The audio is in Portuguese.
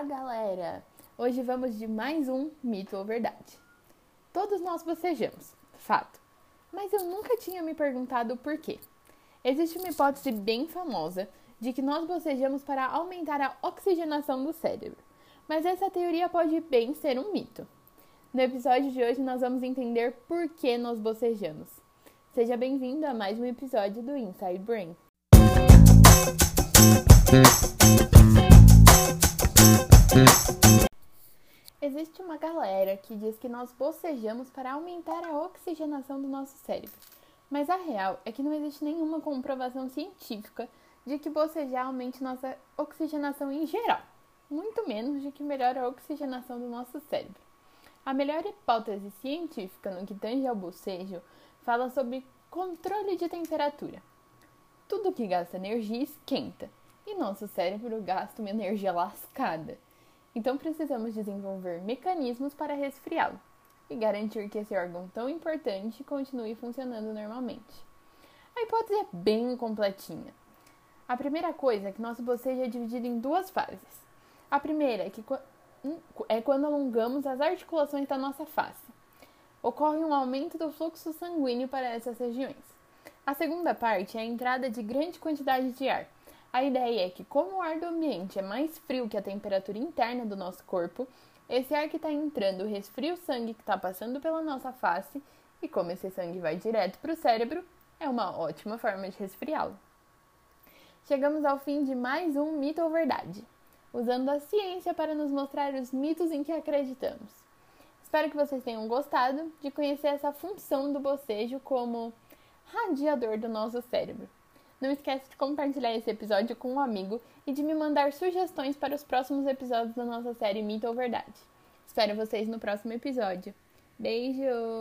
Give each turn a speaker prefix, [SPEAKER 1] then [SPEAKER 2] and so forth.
[SPEAKER 1] Olá, galera! Hoje vamos de mais um mito ou verdade. Todos nós bocejamos, fato. Mas eu nunca tinha me perguntado o porquê. Existe uma hipótese bem famosa de que nós bocejamos para aumentar a oxigenação do cérebro. Mas essa teoria pode bem ser um mito. No episódio de hoje nós vamos entender por que nós bocejamos. Seja bem-vindo a mais um episódio do Inside Brain. Existe uma galera que diz que nós bocejamos para aumentar a oxigenação do nosso cérebro. Mas a real é que não existe nenhuma comprovação científica de que bocejar aumente nossa oxigenação em geral, muito menos de que melhore a oxigenação do nosso cérebro. A melhor hipótese científica no que tange ao bocejo fala sobre controle de temperatura. Tudo que gasta energia esquenta, e nosso cérebro gasta uma energia lascada. Então precisamos desenvolver mecanismos para resfriá-lo e garantir que esse órgão tão importante continue funcionando normalmente. A hipótese é bem completinha. A primeira coisa é que nosso bocejo é dividido em duas fases. A primeira é, que, hum, é quando alongamos as articulações da nossa face. Ocorre um aumento do fluxo sanguíneo para essas regiões. A segunda parte é a entrada de grande quantidade de ar, a ideia é que, como o ar do ambiente é mais frio que a temperatura interna do nosso corpo, esse ar que está entrando resfria o sangue que está passando pela nossa face, e como esse sangue vai direto para o cérebro, é uma ótima forma de resfriá-lo. Chegamos ao fim de mais um mito ou verdade, usando a ciência para nos mostrar os mitos em que acreditamos. Espero que vocês tenham gostado de conhecer essa função do bocejo como radiador do nosso cérebro. Não esquece de compartilhar esse episódio com um amigo e de me mandar sugestões para os próximos episódios da nossa série Mito ou Verdade. Espero vocês no próximo episódio. Beijo!